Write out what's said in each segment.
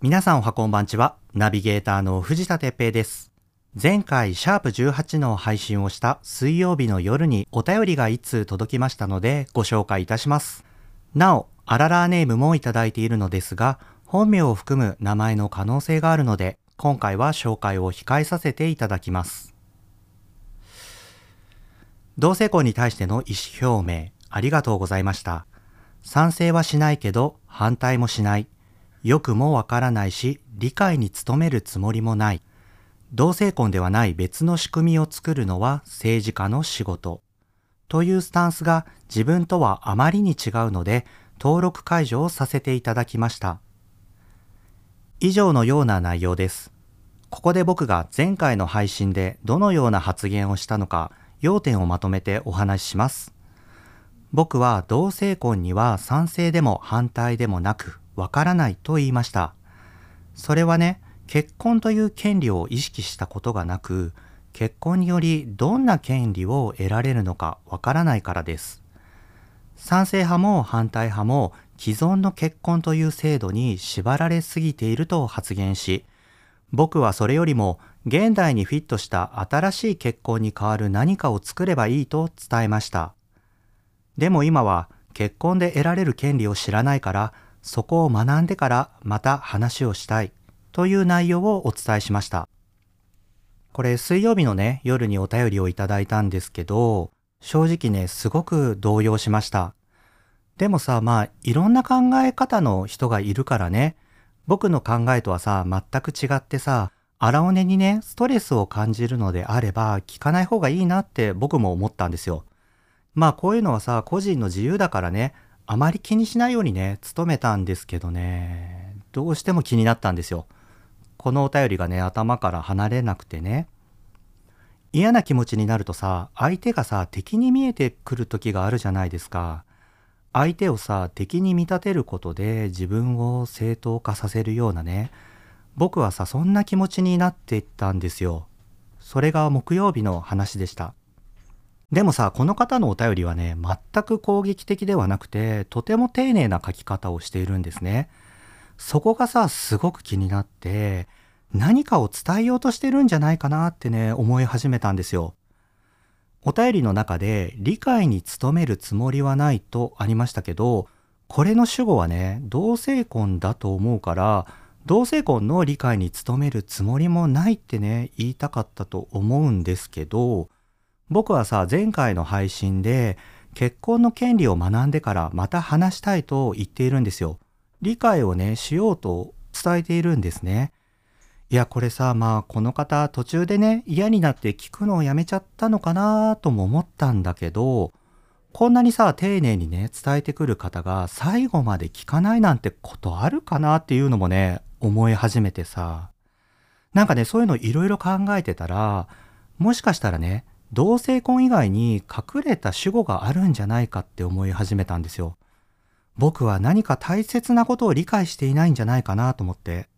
皆さんおはこんばんちは。ナビゲーターの藤田哲平です。前回、シャープ18の配信をした水曜日の夜にお便りが一通届きましたのでご紹介いたします。なお、アララーネームもいただいているのですが、本名を含む名前の可能性があるので、今回は紹介を控えさせていただきます。同性婚に対しての意思表明、ありがとうございました。賛成はしないけど、反対もしない。よくもわからないし、理解に努めるつもりもない。同性婚ではない別の仕組みを作るのは政治家の仕事。というスタンスが自分とはあまりに違うので、登録解除をさせていただきました。以上のような内容です。ここで僕が前回の配信でどのような発言をしたのか、要点をまとめてお話しします。僕は同性婚には賛成でも反対でもなく、わからないと言いました。それはね、結婚という権利を意識したことがなく、結婚によりどんな権利を得られるのかわからないからです。賛成派も反対派も既存の結婚という制度に縛られすぎていると発言し、僕はそれよりも現代にフィットした新しい結婚に代わる何かを作ればいいと伝えました。でも今は結婚で得られる権利を知らないから、そこを学んでからまた話をしたいという内容をお伝えしました。これ水曜日のね、夜にお便りをいただいたんですけど、正直ね、すごく動揺しました。でもさ、まあ、いろんな考え方の人がいるからね、僕の考えとはさ、全く違ってさ、荒尾根にね、ストレスを感じるのであれば、聞かない方がいいなって僕も思ったんですよ。まあ、こういうのはさ、個人の自由だからね、あまり気にしないようにね、努めたんですけどね、どうしても気になったんですよ。このお便りがね、頭から離れなくてね。嫌な気持ちになるとさ、相手がさ、敵に見えてくる時があるじゃないですか。相手をさ、敵に見立てることで自分を正当化させるようなね、僕はさ、そんな気持ちになっていったんですよ。それが木曜日の話でした。でもさ、この方のお便りはね、全く攻撃的ではなくて、とても丁寧な書き方をしているんですね。そこがさ、すごく気になって、何かを伝えようとしてるんじゃないかなってね、思い始めたんですよ。お便りの中で、理解に努めるつもりはないとありましたけど、これの主語はね、同性婚だと思うから、同性婚の理解に努めるつもりもないってね、言いたかったと思うんですけど、僕はさ、前回の配信で、結婚の権利を学んでからまた話したいと言っているんですよ。理解をね、しようと伝えているんですね。いや、これさ、まあ、この方、途中でね、嫌になって聞くのをやめちゃったのかなとも思ったんだけど、こんなにさ、丁寧にね、伝えてくる方が最後まで聞かないなんてことあるかなっていうのもね、思い始めてさ。なんかね、そういうのいろいろ考えてたら、もしかしたらね、同性婚以外に隠れた主語があるんじゃないかって思い始めたんですよ。僕は何か大切なことを理解していないんじゃないかなと思って。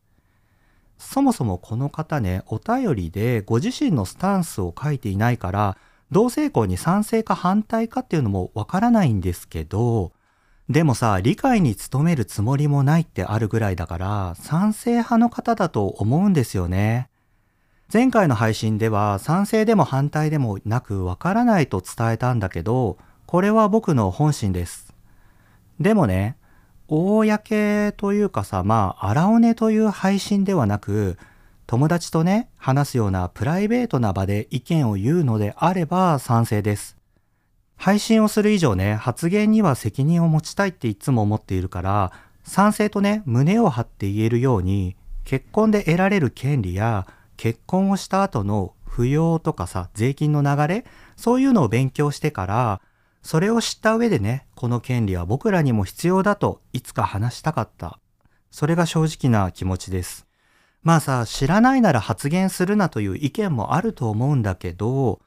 そもそもこの方ね、お便りでご自身のスタンスを書いていないから、同性婚に賛成か反対かっていうのもわからないんですけど、でもさ、理解に努めるつもりもないってあるぐらいだから、賛成派の方だと思うんですよね。前回の配信では賛成でも反対でもなくわからないと伝えたんだけど、これは僕の本心です。でもね、公というかさ、まあ、荒尾根という配信ではなく、友達とね、話すようなプライベートな場で意見を言うのであれば賛成です。配信をする以上ね、発言には責任を持ちたいっていつも思っているから、賛成とね、胸を張って言えるように、結婚で得られる権利や、結婚をした後の扶養とかさ、税金の流れ、そういうのを勉強してから、それを知った上でね、この権利は僕らにも必要だといつか話したかった。それが正直な気持ちです。まあさ、知らないなら発言するなという意見もあると思うんだけど、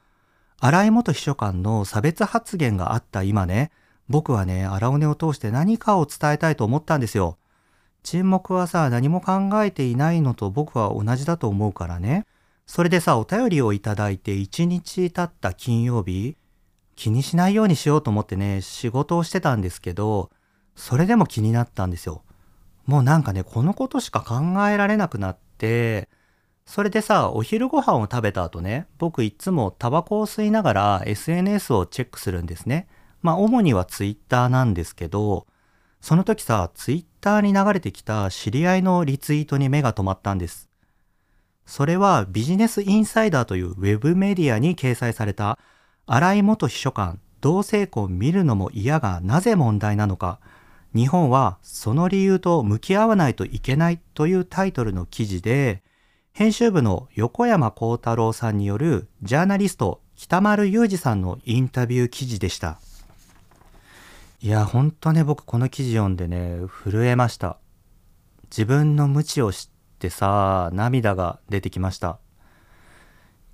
荒井元秘書官の差別発言があった今ね、僕はね、荒尾根を通して何かを伝えたいと思ったんですよ。沈黙はさ、何も考えていないのと僕は同じだと思うからね。それでさ、お便りをいただいて1日経った金曜日、気にしないようにしようと思ってね、仕事をしてたんですけど、それでも気になったんですよ。もうなんかね、このことしか考えられなくなって、それでさ、お昼ご飯を食べた後ね、僕いつもタバコを吸いながら SNS をチェックするんですね。まあ主には Twitter なんですけど、その時さ、Twitter に流れてきた知り合いのリツイートに目が止まったんです。それはビジネスインサイダーというウェブメディアに掲載された荒井元秘書官同性婚見るのも嫌がなぜ問題なのか日本はその理由と向き合わないといけないというタイトルの記事で編集部の横山幸太郎さんによるジャーナリスト北丸裕二さんのインタビュー記事でした。いや、ほんとね、僕この記事読んでね、震えました。自分の無知を知ってさ、涙が出てきました。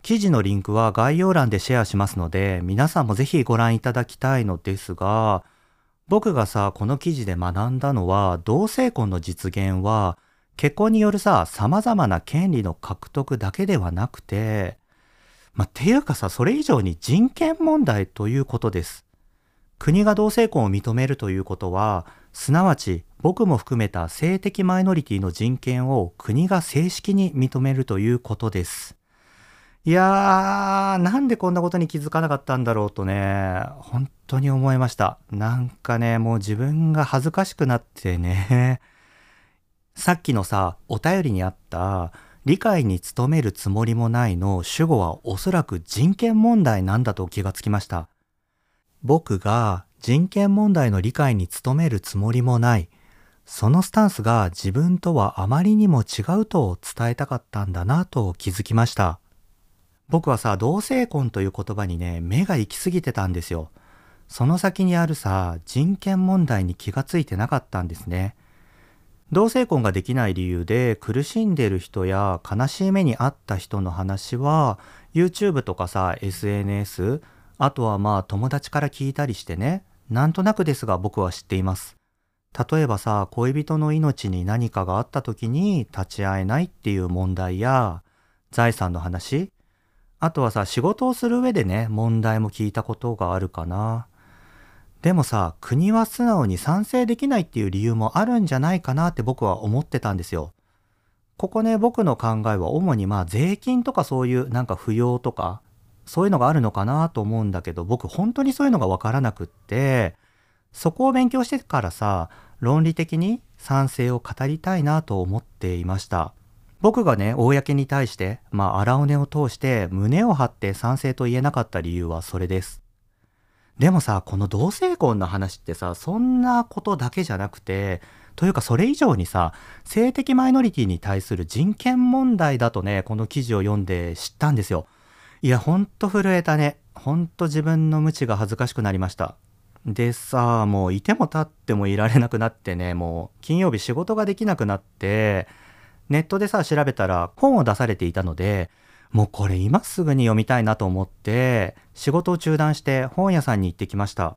記事のリンクは概要欄でシェアしますので、皆さんもぜひご覧いただきたいのですが、僕がさ、この記事で学んだのは、同性婚の実現は、結婚によるさ、様々な権利の獲得だけではなくて、まあ、ていうかさ、それ以上に人権問題ということです。国が同性婚を認めるということは、すなわち僕も含めた性的マイノリティの人権を国が正式に認めるということです。いやー、なんでこんなことに気づかなかったんだろうとね、本当に思いました。なんかね、もう自分が恥ずかしくなってね。さっきのさ、お便りにあった、理解に努めるつもりもないの主語はおそらく人権問題なんだと気がつきました。僕が人権問題の理解に努めるつもりもない。そのスタンスが自分とはあまりにも違うと伝えたかったんだなと気づきました。僕はさ、同性婚という言葉にね、目が行き過ぎてたんですよ。その先にあるさ、人権問題に気がついてなかったんですね。同性婚ができない理由で苦しんでる人や悲しい目にあった人の話は YouTube とかさ SNS あとはまあ友達から聞いたりしてね。なんとなくですが僕は知っています。例えばさ恋人の命に何かがあった時に立ち会えないっていう問題や財産の話。あとはさ仕事をする上でね問題も聞いたことがあるかな。でもさ、国は素直に賛成できないっていう理由もあるんじゃないかなって僕は思ってたんですよ。ここね、僕の考えは主にまあ税金とかそういうなんか扶養とか、そういうのがあるのかなと思うんだけど、僕本当にそういうのがわからなくって、そこを勉強してからさ、論理的に賛成を語りたいなと思っていました。僕がね、公に対して、まあ荒尾根を通して胸を張って賛成と言えなかった理由はそれです。でもさ、この同性婚の話ってさ、そんなことだけじゃなくて、というかそれ以上にさ、性的マイノリティに対する人権問題だとね、この記事を読んで知ったんですよ。いや、ほんと震えたね。ほんと自分の無知が恥ずかしくなりました。でさあ、もういても立ってもいられなくなってね、もう金曜日仕事ができなくなって、ネットでさ、調べたら本を出されていたので、もうこれ今すぐに読みたいなと思って仕事を中断して本屋さんに行ってきました。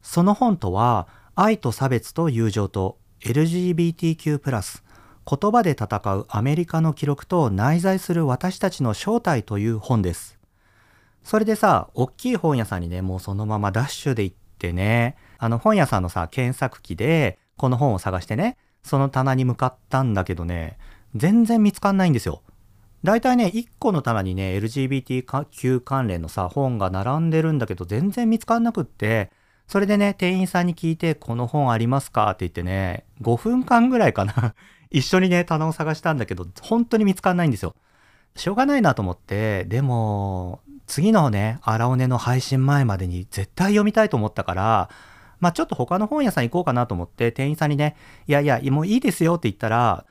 その本とは愛と差別と友情と LGBTQ+, 言葉で戦うアメリカの記録と内在する私たちの正体という本です。それでさ、大きい本屋さんにね、もうそのままダッシュで行ってね、あの本屋さんのさ、検索機でこの本を探してね、その棚に向かったんだけどね、全然見つかんないんですよ。大体ね、1個の棚にね、LGBTQ 関連のさ、本が並んでるんだけど、全然見つかんなくって、それでね、店員さんに聞いて、この本ありますか？って言ってね、5分間ぐらいかな一緒にね、棚を探したんだけど、本当に見つかんないんですよ。しょうがないなと思って、でも、次のね、荒尾根の配信前までに絶対読みたいと思ったから、まあちょっと他の本屋さん行こうかなと思って、店員さんにね、いやいや、もういいですよって言ったら、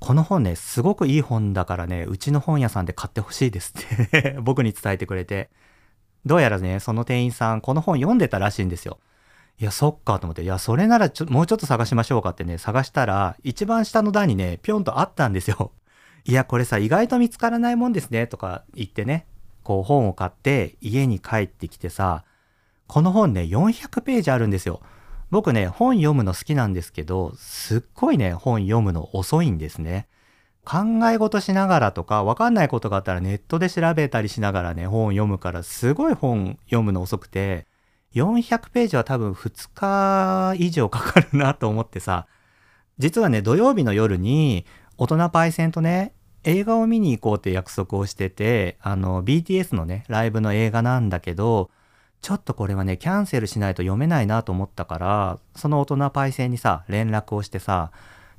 この本ね、すごくいい本だからね、うちの本屋さんで買ってほしいですって 僕に伝えてくれて。どうやらね、その店員さん、この本読んでたらしいんですよ。いや、そっかと思って、いや、それならちょもうちょっと探しましょうかってね、探したら、一番下の段にね、ぴょんとあったんですよ。いや、これさ、意外と見つからないもんですね、とか言ってね、こう本を買って家に帰ってきてさ、この本ね、400ページあるんですよ。僕ね、本読むの好きなんですけど、すっごいね、本読むの遅いんですね。考え事しながらとか、わかんないことがあったらネットで調べたりしながらね、本読むから、すごい本読むの遅くて、400ページは多分2日以上かかるなと思ってさ、実はね、土曜日の夜に、大人パイセンとね、映画を見に行こうって約束をしてて、あの、BTS のね、ライブの映画なんだけど、ちょっとこれはね、キャンセルしないと読めないなと思ったから、その大人パイセンにさ、連絡をしてさ、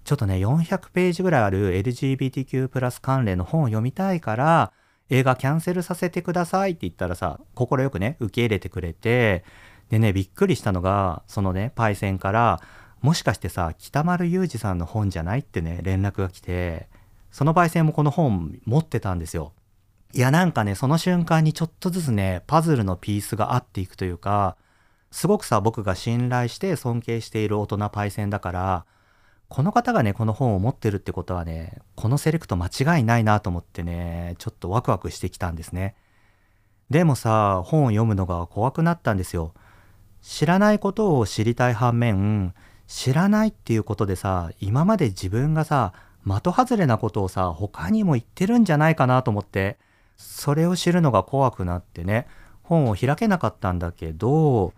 ちょっとね、400ページぐらいある LGBTQ+ 関連の本を読みたいから、映画キャンセルさせてくださいって言ったらさ、快くね、受け入れてくれて、でね、びっくりしたのが、そのね、パイセンから、もしかしてさ、北丸裕二さんの本じゃないってね、連絡が来て、そのパイセンもこの本持ってたんですよ。いや、なんかね、その瞬間にちょっとずつね、パズルのピースが合っていくというか、すごくさ、僕が信頼して尊敬している大人パイセンだから、この方がね、この本を持ってるってことはね、このセレクト間違いないなと思ってね、ちょっとワクワクしてきたんですね。でもさ、本を読むのが怖くなったんですよ。知らないことを知りたい反面、知らないっていうことでさ、今まで自分がさ、的外れなことをさ、他にも言ってるんじゃないかなと思って、それを知るのが怖くなってね、本を開けなかったんだけど、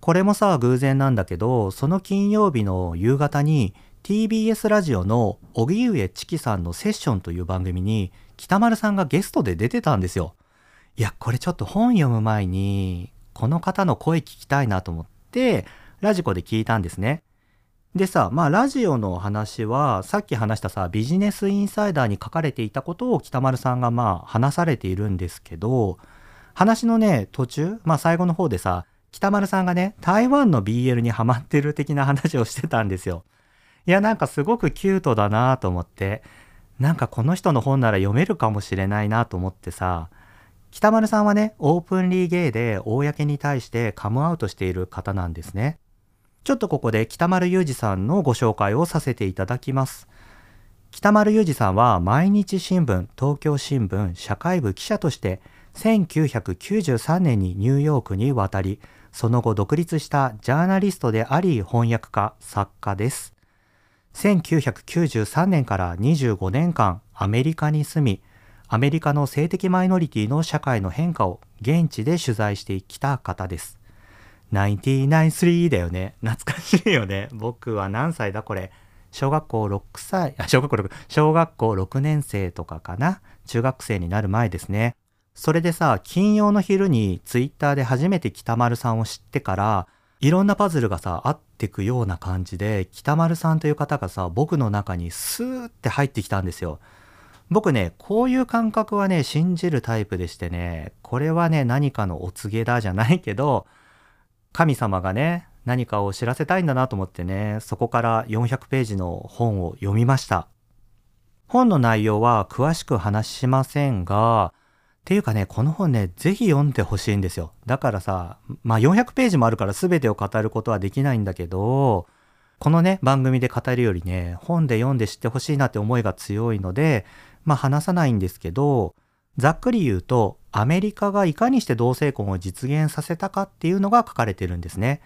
これもさ、偶然なんだけど、その金曜日の夕方に TBS ラジオの荻上チキさんのセッションという番組に北丸さんがゲストで出てたんですよ。いや、これちょっと本読む前にこの方の声聞きたいなと思ってラジコで聞いたんですね。でさ、まあラジオの話はさっき話したさビジネスインサイダーに書かれていたことを北丸さんがまあ話されているんですけど話のね途中、まあ最後の方でさ北丸さんがね台湾の BL にハマってる的な話をしてたんですよ。いや、なんかすごくキュートだなと思って、なんかこの人の本なら読めるかもしれないなと思ってさ、北丸さんはね、オープンリーゲイで公に対してカムアウトしている方なんですね。ちょっとここで北丸裕二さんのご紹介をさせていただきます。北丸裕二さんは毎日新聞、東京新聞、社会部記者として1993年にニューヨークに渡り、その後独立したジャーナリストであり翻訳家、作家です。1993年から25年間アメリカに住み、アメリカの性的マイノリティの社会の変化を現地で取材してきた方です。993だよね。懐かしいよね。僕は何歳だこれ。小学校6歳、あ、小学校6、小学校6年生とかかな。中学生になる前ですね。それでさ、金曜の昼にツイッターで初めて北丸さんを知ってから、いろんなパズルがさ、合ってくような感じで、北丸さんという方がさ、僕の中にスーって入ってきたんですよ。僕ね、こういう感覚はね、信じるタイプでしてね、これはね、何かのお告げだじゃないけど、神様がね、何かを知らせたいんだなと思ってね、そこから400ページの本を読みました。本の内容は詳しく話しませんが、っていうかね、この本ね、ぜひ読んでほしいんですよ。だからさ、まあ400ページもあるから全てを語ることはできないんだけど、このね、番組で語るよりね、本で読んで知ってほしいなって思いが強いので、まあ話さないんですけど、ざっくり言うと、アメリカがいかにして同性婚を実現させたかっていうのが書かれてるんですね。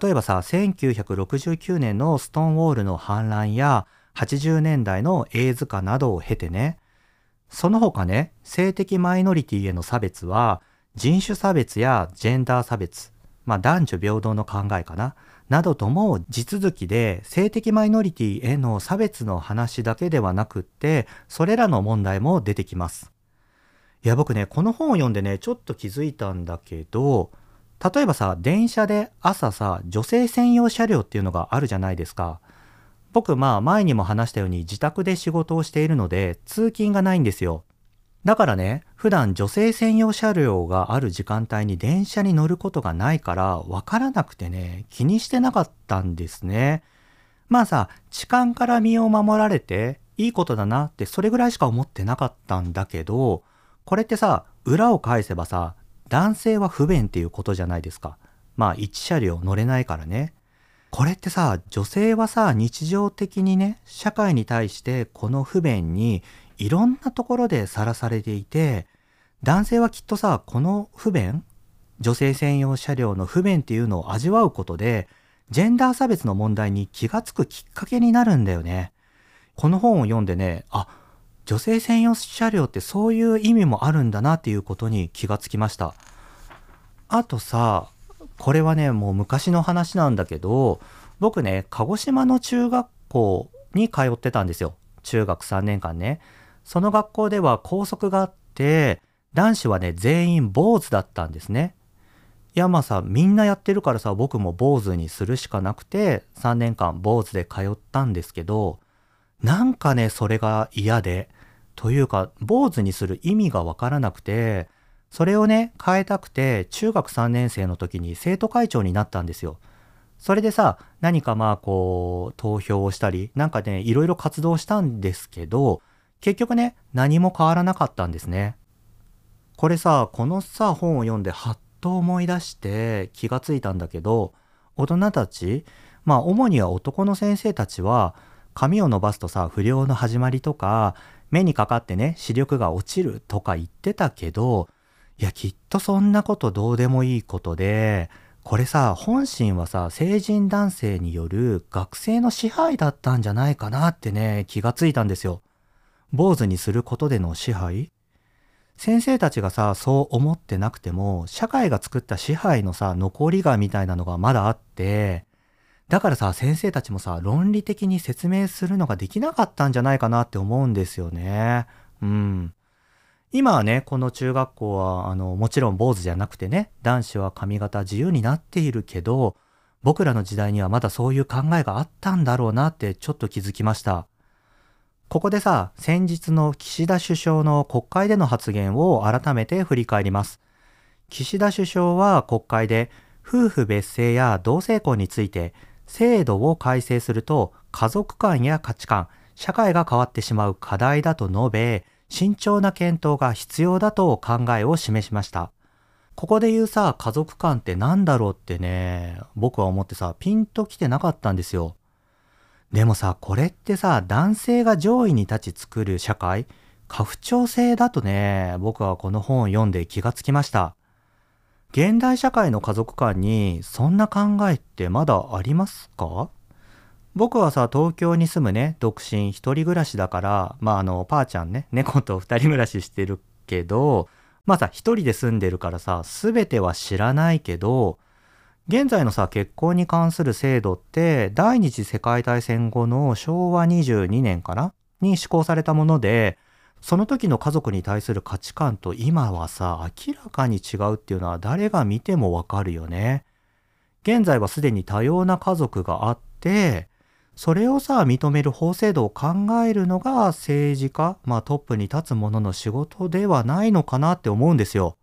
例えばさ、1969年のストーンウォールの反乱や、80年代のエイズ化などを経てね、その他ね、性的マイノリティへの差別は、人種差別やジェンダー差別、まあ男女平等の考えかな、などとも地続きで性的マイノリティへの差別の話だけではなくって、それらの問題も出てきます。いや僕ね、この本を読んでね、ちょっと気づいたんだけど、例えばさ、電車で朝さ、女性専用車両っていうのがあるじゃないですか。僕まあ前にも話したように自宅で仕事をしているので通勤がないんですよ。だからね、普段女性専用車両がある時間帯に電車に乗ることがないからわからなくてね、気にしてなかったんですね。まあさ、痴漢から身を守られていいことだなってそれぐらいしか思ってなかったんだけど、これってさ、裏を返せばさ、男性は不便っていうことじゃないですか。まあ1車両乗れないからね。これってさ、女性はさ、日常的にね、社会に対してこの不便にいろんなところでさらされていて、男性はきっとさ、この不便、女性専用車両の不便っていうのを味わうことで、ジェンダー差別の問題に気がつくきっかけになるんだよね。この本を読んでね、あ、女性専用車両ってそういう意味もあるんだなっていうことに気がつきました。あとさ、これはね、もう昔の話なんだけど、僕ね、鹿児島の中学校に通ってたんですよ。中学3年間ね。その学校では校則があって、男子はね、全員坊主だったんですね。いやまあさ、みんなやってるからさ、僕も坊主にするしかなくて、3年間坊主で通ったんですけど、なんかね、それが嫌で、というか、坊主にする意味がわからなくて、それをね、変えたくて、中学3年生の時に生徒会長になったんですよ。それでさ、何かまあこう、投票をしたり、なんかね、いろいろ活動したんですけど、結局ね、何も変わらなかったんですね。これさ、このさ、本を読んではっと思い出して気がついたんだけど、大人たち、まあ主には男の先生たちは、髪を伸ばすとさ、不良の始まりとか、目にかかってね、視力が落ちるとか言ってたけど、いや、きっとそんなことどうでもいいことで、これさ、本心はさ、成人男性による学生の支配だったんじゃないかなってね、気がついたんですよ。坊主にすることでの支配？先生たちがさ、そう思ってなくても、社会が作った支配のさ、残りがみたいなのがまだあって、だからさ、先生たちもさ、論理的に説明するのができなかったんじゃないかなって思うんですよね。うん。今はね、この中学校は、あの、もちろん坊主じゃなくてね、男子は髪型自由になっているけど、僕らの時代にはまだそういう考えがあったんだろうなってちょっと気づきました。ここでさ、先日の岸田首相の国会での発言を改めて振り返ります。岸田首相は国会で夫婦別姓や同性婚について制度を改正すると家族観や価値観、社会が変わってしまう課題だと述べ、慎重な検討が必要だと考えを示しました。ここで言うさ、家族観って何だろうってね、僕は思ってさ、ピンと来てなかったんですよ。でもさ、これってさ、男性が上位に立ち作る社会、家父長制だとね、僕はこの本を読んで気がつきました。現代社会の家族間にそんな考えってまだありますか？僕はさ、東京に住むね、独身一人暮らしだから、まああの、パーちゃんね、猫と二人暮らししてるけど、まあさ、一人で住んでるからさ、すべては知らないけど、現在のさ、結婚に関する制度って、第二次世界大戦後の昭和22年かなに施行されたもので、その時の家族に対する価値観と今はさ、明らかに違うっていうのは誰が見てもわかるよね。現在はすでに多様な家族があって、それをさ、認める法制度を考えるのが政治家、まあトップに立つ者の仕事ではないのかなって思うんですよ。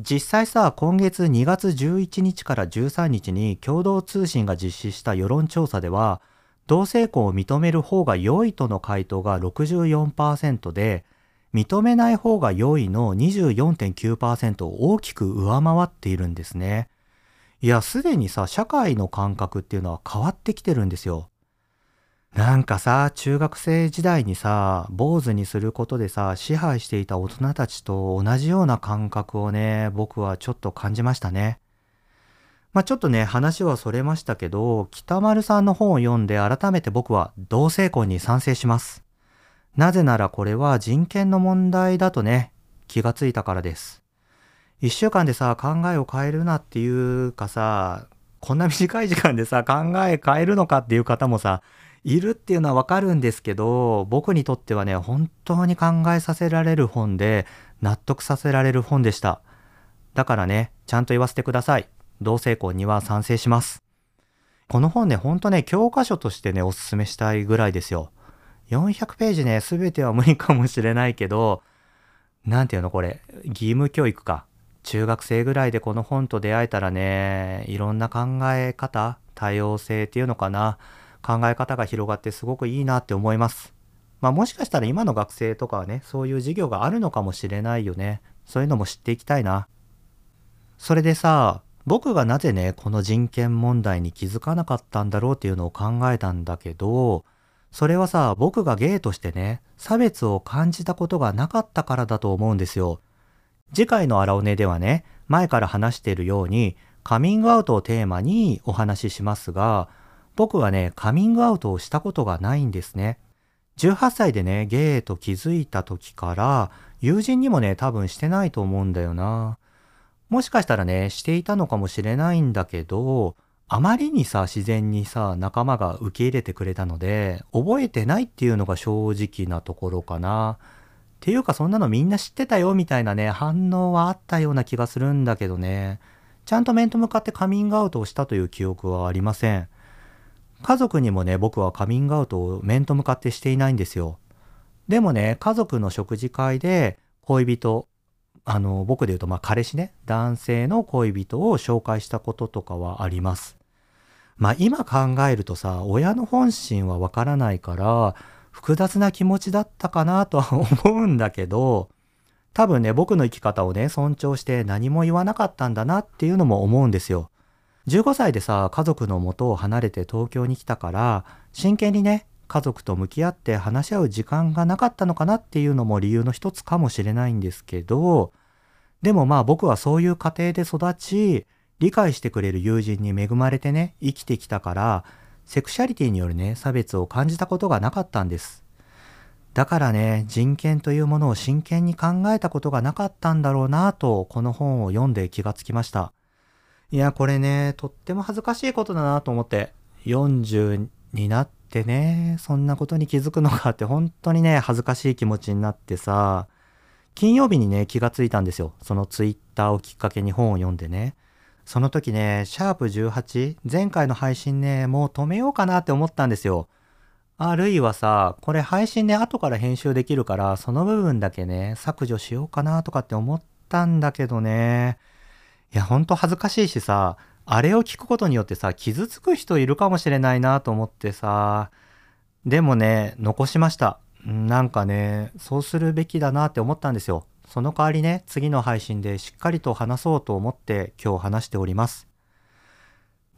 実際さ、今月2月11日から13日に共同通信が実施した世論調査では、同性婚を認める方が良いとの回答が64%で、認めない方が良いの24.9%を大きく上回っているんですね。いや、すでにさ、社会の感覚っていうのは変わってきてるんですよ。なんかさ、中学生時代にさ、坊主にすることでさ、支配していた大人たちと同じような感覚をね、僕はちょっと感じましたね。まあちょっとね、話はそれましたけど、北丸さんの本を読んで改めて僕は同性婚に賛成します。なぜならこれは人権の問題だとね、気がついたからです。一週間でさ、考えを変えるなっていうかさ、こんな短い時間でさ、考え変えるのかっていう方もさ、いるっていうのはわかるんですけど、僕にとってはね、本当に考えさせられる本で、納得させられる本でした。だからね、ちゃんと言わせてください。同性婚には賛成します。この本ね、ほんとね、教科書としてね、おすすめしたいぐらいですよ。400ページね、すべては無理かもしれないけど、なんていうのこれ、義務教育か。中学生ぐらいでこの本と出会えたらね、いろんな考え方、多様性っていうのかな。考え方が広がってすごくいいなって思います。まあもしかしたら今の学生とかはね、そういう授業があるのかもしれないよね。そういうのも知っていきたいな。それでさ、僕がなぜね、この人権問題に気づかなかったんだろうっていうのを考えたんだけど、それはさ、僕がゲイとしてね、差別を感じたことがなかったからだと思うんですよ。次回の荒尾根ではね、前から話しているように、カミングアウトをテーマにお話ししますが、僕はね、カミングアウトをしたことがないんですね。18歳でね、ゲイと気づいた時から、友人にもね、多分してないと思うんだよな。もしかしたらね、していたのかもしれないんだけど、あまりにさ、自然にさ、仲間が受け入れてくれたので、覚えてないっていうのが正直なところかな。っていうかそんなのみんな知ってたよみたいなね、反応はあったような気がするんだけどね。ちゃんと面と向かってカミングアウトをしたという記憶はありません。家族にもね、僕はカミングアウトを面と向かってしていないんですよ。でもね、家族の食事会で恋人、あの、僕で言うと、まあ、彼氏ね、男性の恋人を紹介したこととかはあります。まあ、今考えるとさ、親の本心はわからないから、複雑な気持ちだったかなとは 思うんだけど、多分ね、僕の生き方をね、尊重して何も言わなかったんだなっていうのも思うんですよ。15歳でさ、家族の元を離れて東京に来たから、真剣にね、家族と向き合って話し合う時間がなかったのかなっていうのも理由の一つかもしれないんですけど、でもまあ僕はそういう家庭で育ち、理解してくれる友人に恵まれてね、生きてきたから、セクシャリティによるね、差別を感じたことがなかったんです。だからね、人権というものを真剣に考えたことがなかったんだろうなと、この本を読んで気がつきました。いや、これね、とっても恥ずかしいことだなと思って、40になってね、そんなことに気づくのかって本当にね、恥ずかしい気持ちになってさ、金曜日にね、気がついたんですよ。そのツイッターをきっかけに本を読んでね。その時ね、シャープ18、前回の配信ね、もう止めようかなって思ったんですよ。あ、ルイはさ、これ配信ね、後から編集できるから、その部分だけね、削除しようかなとかって思ったんだけどね。いや、ほんと恥ずかしいしさ、あれを聞くことによってさ、傷つく人いるかもしれないなと思ってさ、でもね、残しました。なんかね、そうするべきだなって思ったんですよ。その代わりね、次の配信でしっかりと話そうと思って今日話しております。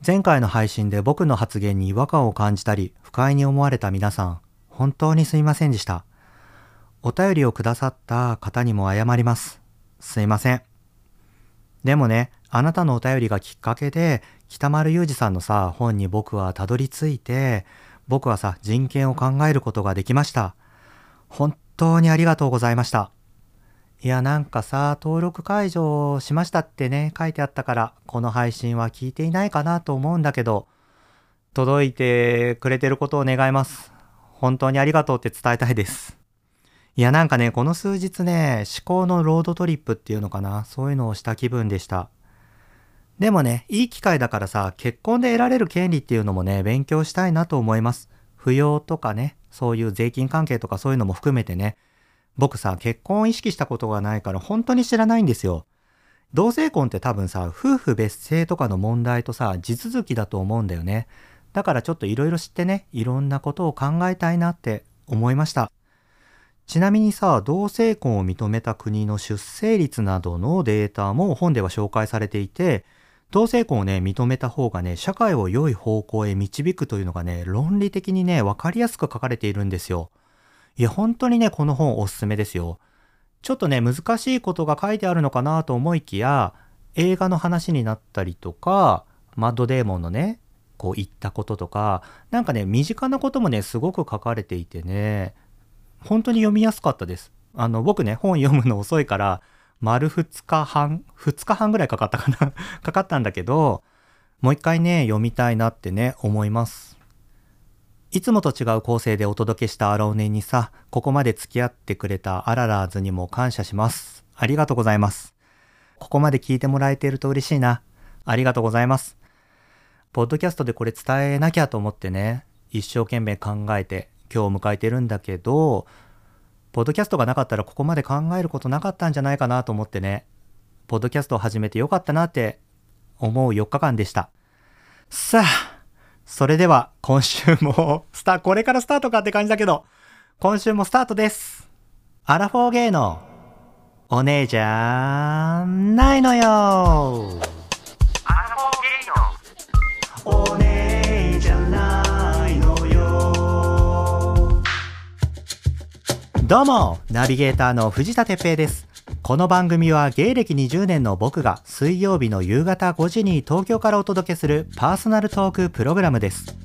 前回の配信で僕の発言に違和感を感じたり、不快に思われた皆さん、本当にすいませんでした。お便りをくださった方にも謝ります。すいません。でもね、あなたのお便りがきっかけで、北丸裕二さんのさ、本に僕はたどり着いて、僕はさ、人権を考えることができました。本当にありがとうございました。いや、なんかさ、登録解除しましたってね、書いてあったから、この配信は聞いていないかなと思うんだけど、届いてくれてることを願います。本当にありがとうって伝えたいです。いやなんかね、この数日ね、思考のロードトリップっていうのかな、そういうのをした気分でした。でもね、いい機会だからさ、結婚で得られる権利っていうのもね、勉強したいなと思います。扶養とかね、そういう税金関係とかそういうのも含めてね、僕さ、結婚を意識したことがないから本当に知らないんですよ。同性婚って多分さ、夫婦別姓とかの問題とさ、地続きだと思うんだよね。だからちょっといろいろ知ってね、いろんなことを考えたいなって思いました。ちなみにさ、同性婚を認めた国の出生率などのデータも本では紹介されていて、同性婚をね、認めた方がね、社会を良い方向へ導くというのがね、論理的にね、わかりやすく書かれているんですよ。いや、本当にね、この本おすすめですよ。ちょっとね、難しいことが書いてあるのかなと思いきや、映画の話になったりとか、マッドデーモンのね、こう言ったこととか、なんかね、身近なこともね、すごく書かれていてね、本当に読みやすかったです。あの、僕ね、本読むの遅いから、丸2日半、2日半ぐらいかかったかな かかったんだけど、もう一回ね、読みたいなってね、思います。いつもと違う構成でお届けしたアラオネにさ、ここまで付き合ってくれたアララーズにも感謝します。ありがとうございます。ここまで聞いてもらえていると嬉しいな。ありがとうございます。ポッドキャストでこれ伝えなきゃと思ってね、一生懸命考えて今日を迎えてるんだけど、ポッドキャストがなかったらここまで考えることなかったんじゃないかなと思ってね、ポッドキャストを始めてよかったなって思う4日間でした。さあ、それでは今週もスタ、これからスタートかって感じだけど、今週もスタートです。アラフォーゲイのお姉じゃないのよどうも、ナビゲーターの藤田哲平です。この番組は芸歴20年の僕が水曜日の夕方5時に東京からお届けするパーソナルトークプログラムです。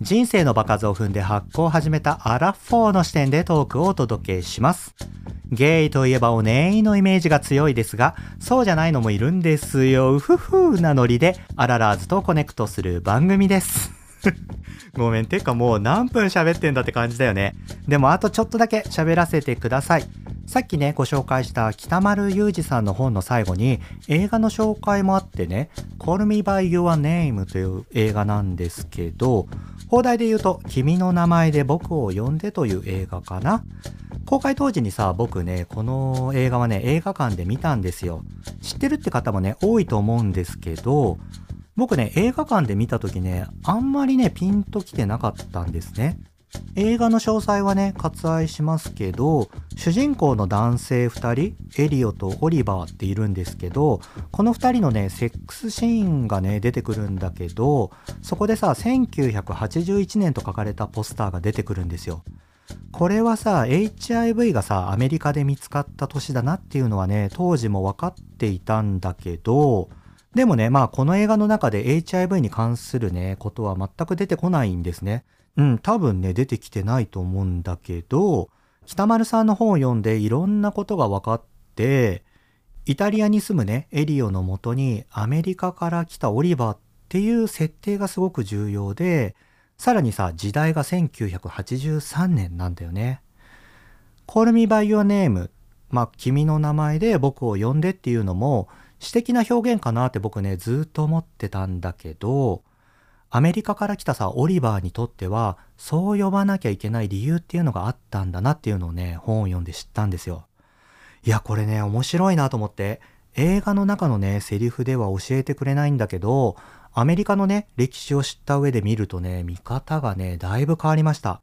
人生の場数を踏んで発行を始めたアラフォーの視点でトークをお届けします。ゲイといえばおねいのイメージが強いですが、そうじゃないのもいるんですよ。うふふなノリでアララーズとコネクトする番組です。ごめん、てかもう何分喋ってんだって感じだよね。でもあとちょっとだけ喋らせてください。さっきね、ご紹介した北丸裕二さんの本の最後に映画の紹介もあってね、Call Me By Your Name という映画なんですけど、放題で言うと、君の名前で僕を呼んでという映画かな。公開当時にさ、僕ね、この映画はね、映画館で見たんですよ。知ってるって方もね、多いと思うんですけど、僕ね、映画館で見た時ね、あんまりね、ピンときてなかったんですね。映画の詳細はね、割愛しますけど、主人公の男性2人、エリオとオリバーっているんですけど、この2人のね、セックスシーンがね、出てくるんだけど、そこでさ、1981年と書かれたポスターが出てくるんですよ。これはさ、HIV がさ、アメリカで見つかった年だなっていうのはね、当時も分かっていたんだけど、でもね、まあこの映画の中で HIV に関するね、ことは全く出てこないんですね。うん、多分ね、出てきてないと思うんだけど、北丸さんの本を読んでいろんなことが分かって、イタリアに住むね、エリオのもとにアメリカから来たオリバーっていう設定がすごく重要で、さらにさ、時代が1983年なんだよね。Call me by your name まあ、君の名前で僕を呼んでっていうのも、詩的な表現かなって僕ね、ずっと思ってたんだけど、アメリカから来たさ、オリバーにとっては、そう呼ばなきゃいけない理由っていうのがあったんだなっていうのをね、本を読んで知ったんですよ。いや、これね、面白いなと思って、映画の中のね、セリフでは教えてくれないんだけど、アメリカのね、歴史を知った上で見るとね、見方がね、だいぶ変わりました。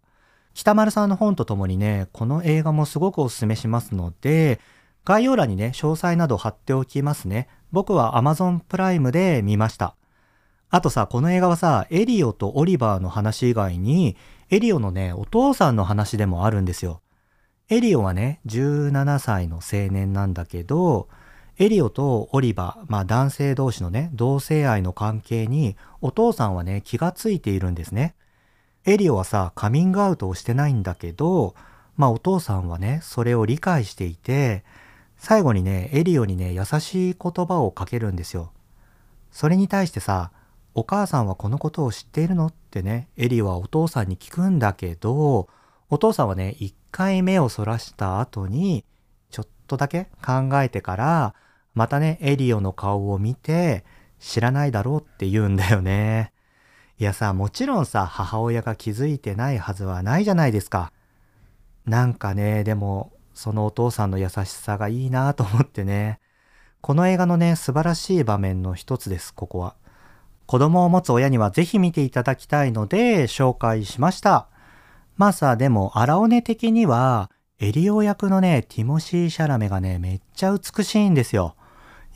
北丸さんの本とともにね、この映画もすごくおすすめしますので、概要欄にね、詳細など貼っておきますね。僕は Amazon プライムで見ました。あとさ、この映画はさ、エリオとオリバーの話以外に、エリオのね、お父さんの話でもあるんですよ。エリオはね、17歳の青年なんだけど、エリオとオリバー、まあ男性同士のね、同性愛の関係に、お父さんはね、気がついているんですね。エリオはさ、カミングアウトをしてないんだけど、まあお父さんはね、それを理解していて、最後にね、エリオにね、優しい言葉をかけるんですよ。それに対してさ、お母さんはこのことを知っているのってね、エリオはお父さんに聞くんだけど、お父さんはね、一回目をそらした後に、ちょっとだけ考えてから、またね、エリオの顔を見て、知らないだろうって言うんだよね。いやさ、もちろんさ、母親が気づいてないはずはないじゃないですか。なんかね、でも、そのお父さんの優しさがいいなと思ってね。この映画のね、素晴らしい場面の一つです、ここは。子供を持つ親にはぜひ見ていただきたいので紹介しました。まあさ、でも、荒尾根的には、エリオ役のね、ティモシー・シャラメがね、めっちゃ美しいんですよ。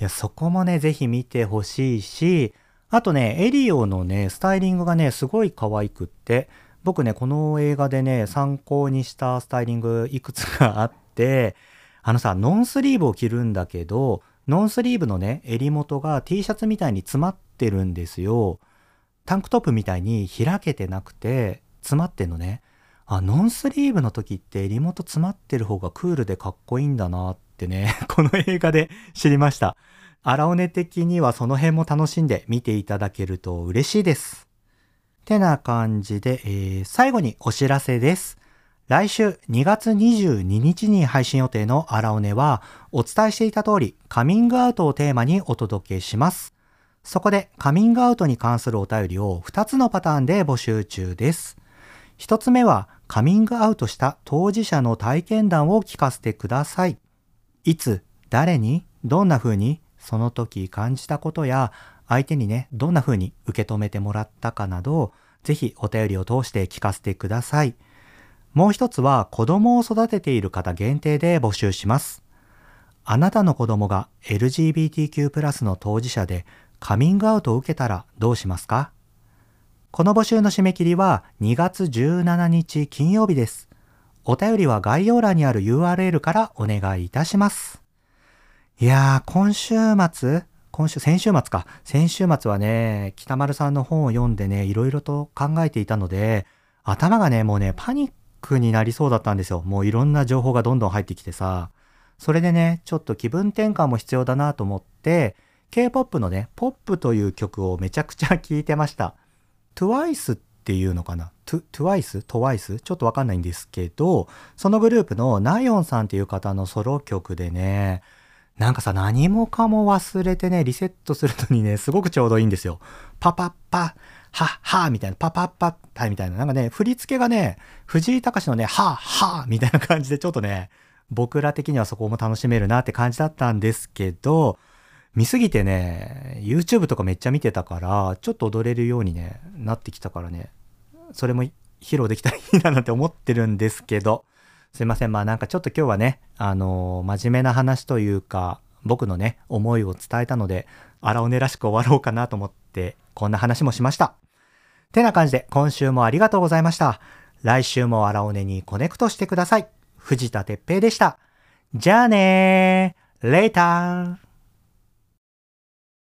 いや、そこもね、ぜひ見てほしいし、あとね、エリオのね、スタイリングがね、すごい可愛くって、僕ね、この映画でね、参考にしたスタイリングいくつかあっ、あのさ、ノンスリーブを着るんだけど、ノンスリーブのね、襟元が T シャツみたいに詰まってるんですよ。タンクトップみたいに開けてなくて、詰まってんのね。あ、ノンスリーブの時って襟元詰まってる方がクールでかっこいいんだなってね、この映画で知りました。荒尾根的にはその辺も楽しんで見ていただけると嬉しいです。てな感じで、えー、最後にお知らせです。来週2月22日に配信予定のアラオネは、お伝えしていた通り、カミングアウトをテーマにお届けします。そこで、カミングアウトに関するお便りを2つのパターンで募集中です。1つ目は、カミングアウトした当事者の体験談を聞かせてください。いつ、誰に、どんな風に、その時感じたことや、相手にね、どんな風に受け止めてもらったかなど、ぜひお便りを通して聞かせてください。もう一つは子供を育てている方限定で募集します。あなたの子供が LGBTQ+ の当事者でカミングアウトを受けたらどうしますか？この募集の締め切りは2月17日金曜日です。お便りは概要欄にある URL からお願いいたします。いやー、今週末、今週、先週末か。先週末はね、北丸さんの本を読んでね、いろいろと考えていたので、頭がね、もうね、パニッククになりそうだったんですよ。もういろんな情報がどんどん入ってきてさ。それでね、ちょっと気分転換も必要だなと思って、K-POP のね、ポップという曲をめちゃくちゃ聴いてました。TWICE っていうのかな ?TWICE?TWICE? ちょっとわかんないんですけど、そのグループのナヨンさんっていう方のソロ曲でね、なんかさ、何もかも忘れてね、リセットするのにね、すごくちょうどいいんですよ。パパッパッ、はっはみたいな、パパッパッパみたいな、なんかね、振り付けがね、藤井隆のね、はっはみたいな感じでちょっとね、僕ら的にはそこも楽しめるなって感じだったんですけど、見すぎてね、YouTube とかめっちゃ見てたから、ちょっと踊れるようにね、なってきたからね、それも披露できたらいいななんて思ってるんですけど、すいません。まあなんかちょっと今日はね、あのー、真面目な話というか、僕のね、思いを伝えたので、荒尾根らしく終わろうかなと思って、こんな話もしました。てな感じで、今週もありがとうございました。来週も荒尾根にコネクトしてください。藤田哲平でした。じゃあねー、レイター